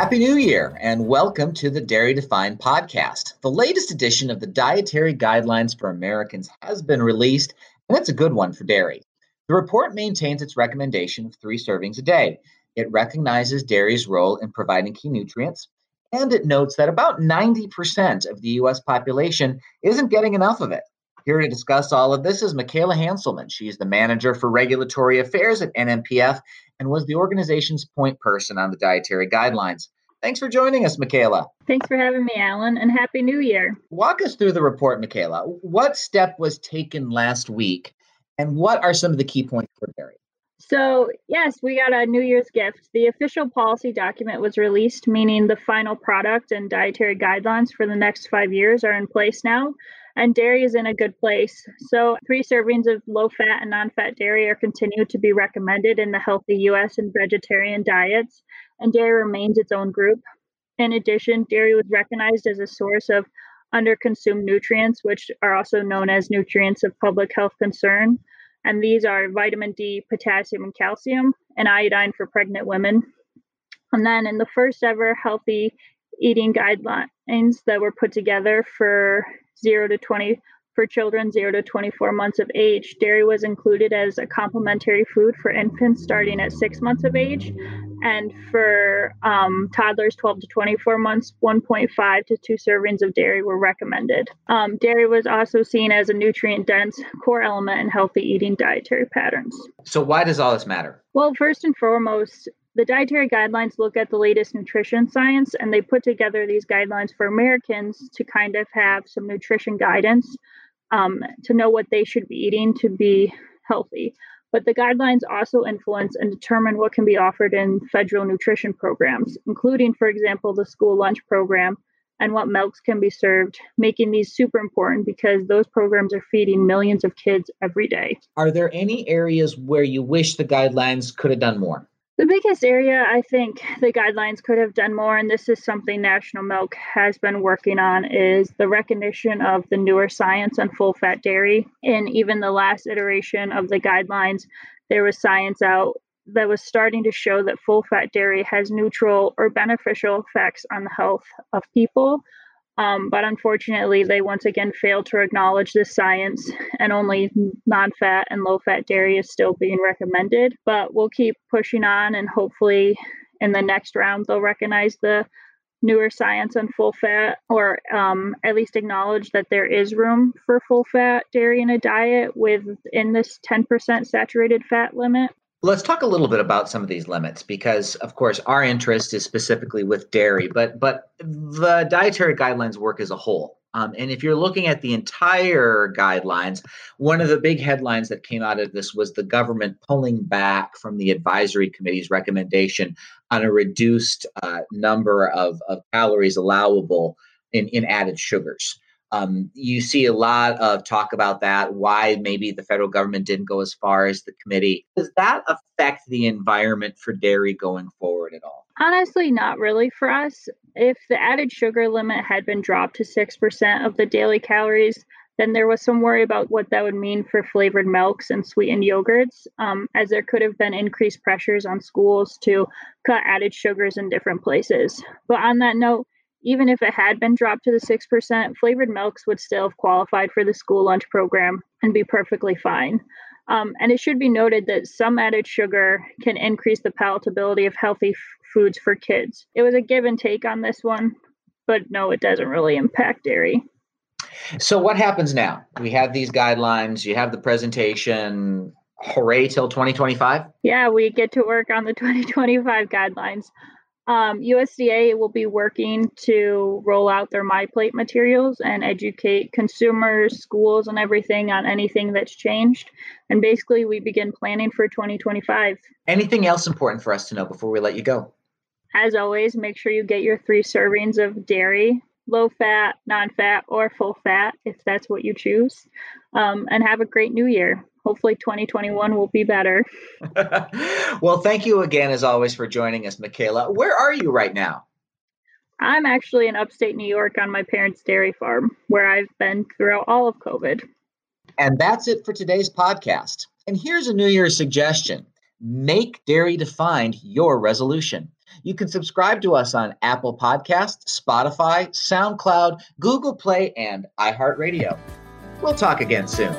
Happy New Year and welcome to the Dairy Defined podcast. The latest edition of the Dietary Guidelines for Americans has been released, and it's a good one for dairy. The report maintains its recommendation of three servings a day. It recognizes dairy's role in providing key nutrients, and it notes that about 90% of the U.S. population isn't getting enough of it. Here to discuss all of this is Michaela Hanselman. She's the manager for regulatory affairs at NMPF and was the organization's point person on the dietary guidelines. Thanks for joining us, Michaela. Thanks for having me, Alan, and Happy New Year. Walk us through the report, Michaela. What step was taken last week, and what are some of the key points for dairy? So, yes, we got a New Year's gift. The official policy document was released, meaning the final product and dietary guidelines for the next five years are in place now and dairy is in a good place. So, three servings of low fat and non fat dairy are continued to be recommended in the healthy US and vegetarian diets, and dairy remains its own group. In addition, dairy was recognized as a source of underconsumed nutrients, which are also known as nutrients of public health concern. And these are vitamin D, potassium, and calcium, and iodine for pregnant women. And then in the first ever healthy eating guidelines that were put together for 0 to 20 for children 0 to 24 months of age. Dairy was included as a complementary food for infants starting at 6 months of age. And for um, toddlers 12 to 24 months, 1.5 to 2 servings of dairy were recommended. Um, dairy was also seen as a nutrient dense core element in healthy eating dietary patterns. So, why does all this matter? Well, first and foremost, the dietary guidelines look at the latest nutrition science and they put together these guidelines for Americans to kind of have some nutrition guidance um, to know what they should be eating to be healthy. But the guidelines also influence and determine what can be offered in federal nutrition programs, including, for example, the school lunch program and what milks can be served, making these super important because those programs are feeding millions of kids every day. Are there any areas where you wish the guidelines could have done more? The biggest area I think the guidelines could have done more, and this is something National Milk has been working on, is the recognition of the newer science on full fat dairy. In even the last iteration of the guidelines, there was science out that was starting to show that full fat dairy has neutral or beneficial effects on the health of people. Um, but unfortunately, they once again failed to acknowledge this science, and only non fat and low fat dairy is still being recommended. But we'll keep pushing on, and hopefully, in the next round, they'll recognize the newer science on full fat, or um, at least acknowledge that there is room for full fat dairy in a diet within this 10% saturated fat limit. Let's talk a little bit about some of these limits because, of course, our interest is specifically with dairy, but but the dietary guidelines work as a whole. Um, and if you're looking at the entire guidelines, one of the big headlines that came out of this was the government pulling back from the advisory committee's recommendation on a reduced uh, number of, of calories allowable in, in added sugars. Um, you see a lot of talk about that, why maybe the federal government didn't go as far as the committee. Does that affect the environment for dairy going forward at all? Honestly, not really for us. If the added sugar limit had been dropped to 6% of the daily calories, then there was some worry about what that would mean for flavored milks and sweetened yogurts, um, as there could have been increased pressures on schools to cut added sugars in different places. But on that note, even if it had been dropped to the 6%, flavored milks would still have qualified for the school lunch program and be perfectly fine. Um, and it should be noted that some added sugar can increase the palatability of healthy f- foods for kids. It was a give and take on this one, but no, it doesn't really impact dairy. So, what happens now? We have these guidelines, you have the presentation. Hooray till 2025? Yeah, we get to work on the 2025 guidelines. Um, USDA will be working to roll out their MyPlate materials and educate consumers, schools, and everything on anything that's changed. And basically, we begin planning for 2025. Anything else important for us to know before we let you go? As always, make sure you get your three servings of dairy, low fat, non fat, or full fat if that's what you choose. Um, and have a great new year hopefully 2021 will be better. well, thank you again, as always, for joining us, Michaela. Where are you right now? I'm actually in upstate New York on my parents' dairy farm, where I've been throughout all of COVID. And that's it for today's podcast. And here's a New Year's suggestion make dairy defined your resolution. You can subscribe to us on Apple Podcast, Spotify, SoundCloud, Google Play, and iHeartRadio. We'll talk again soon.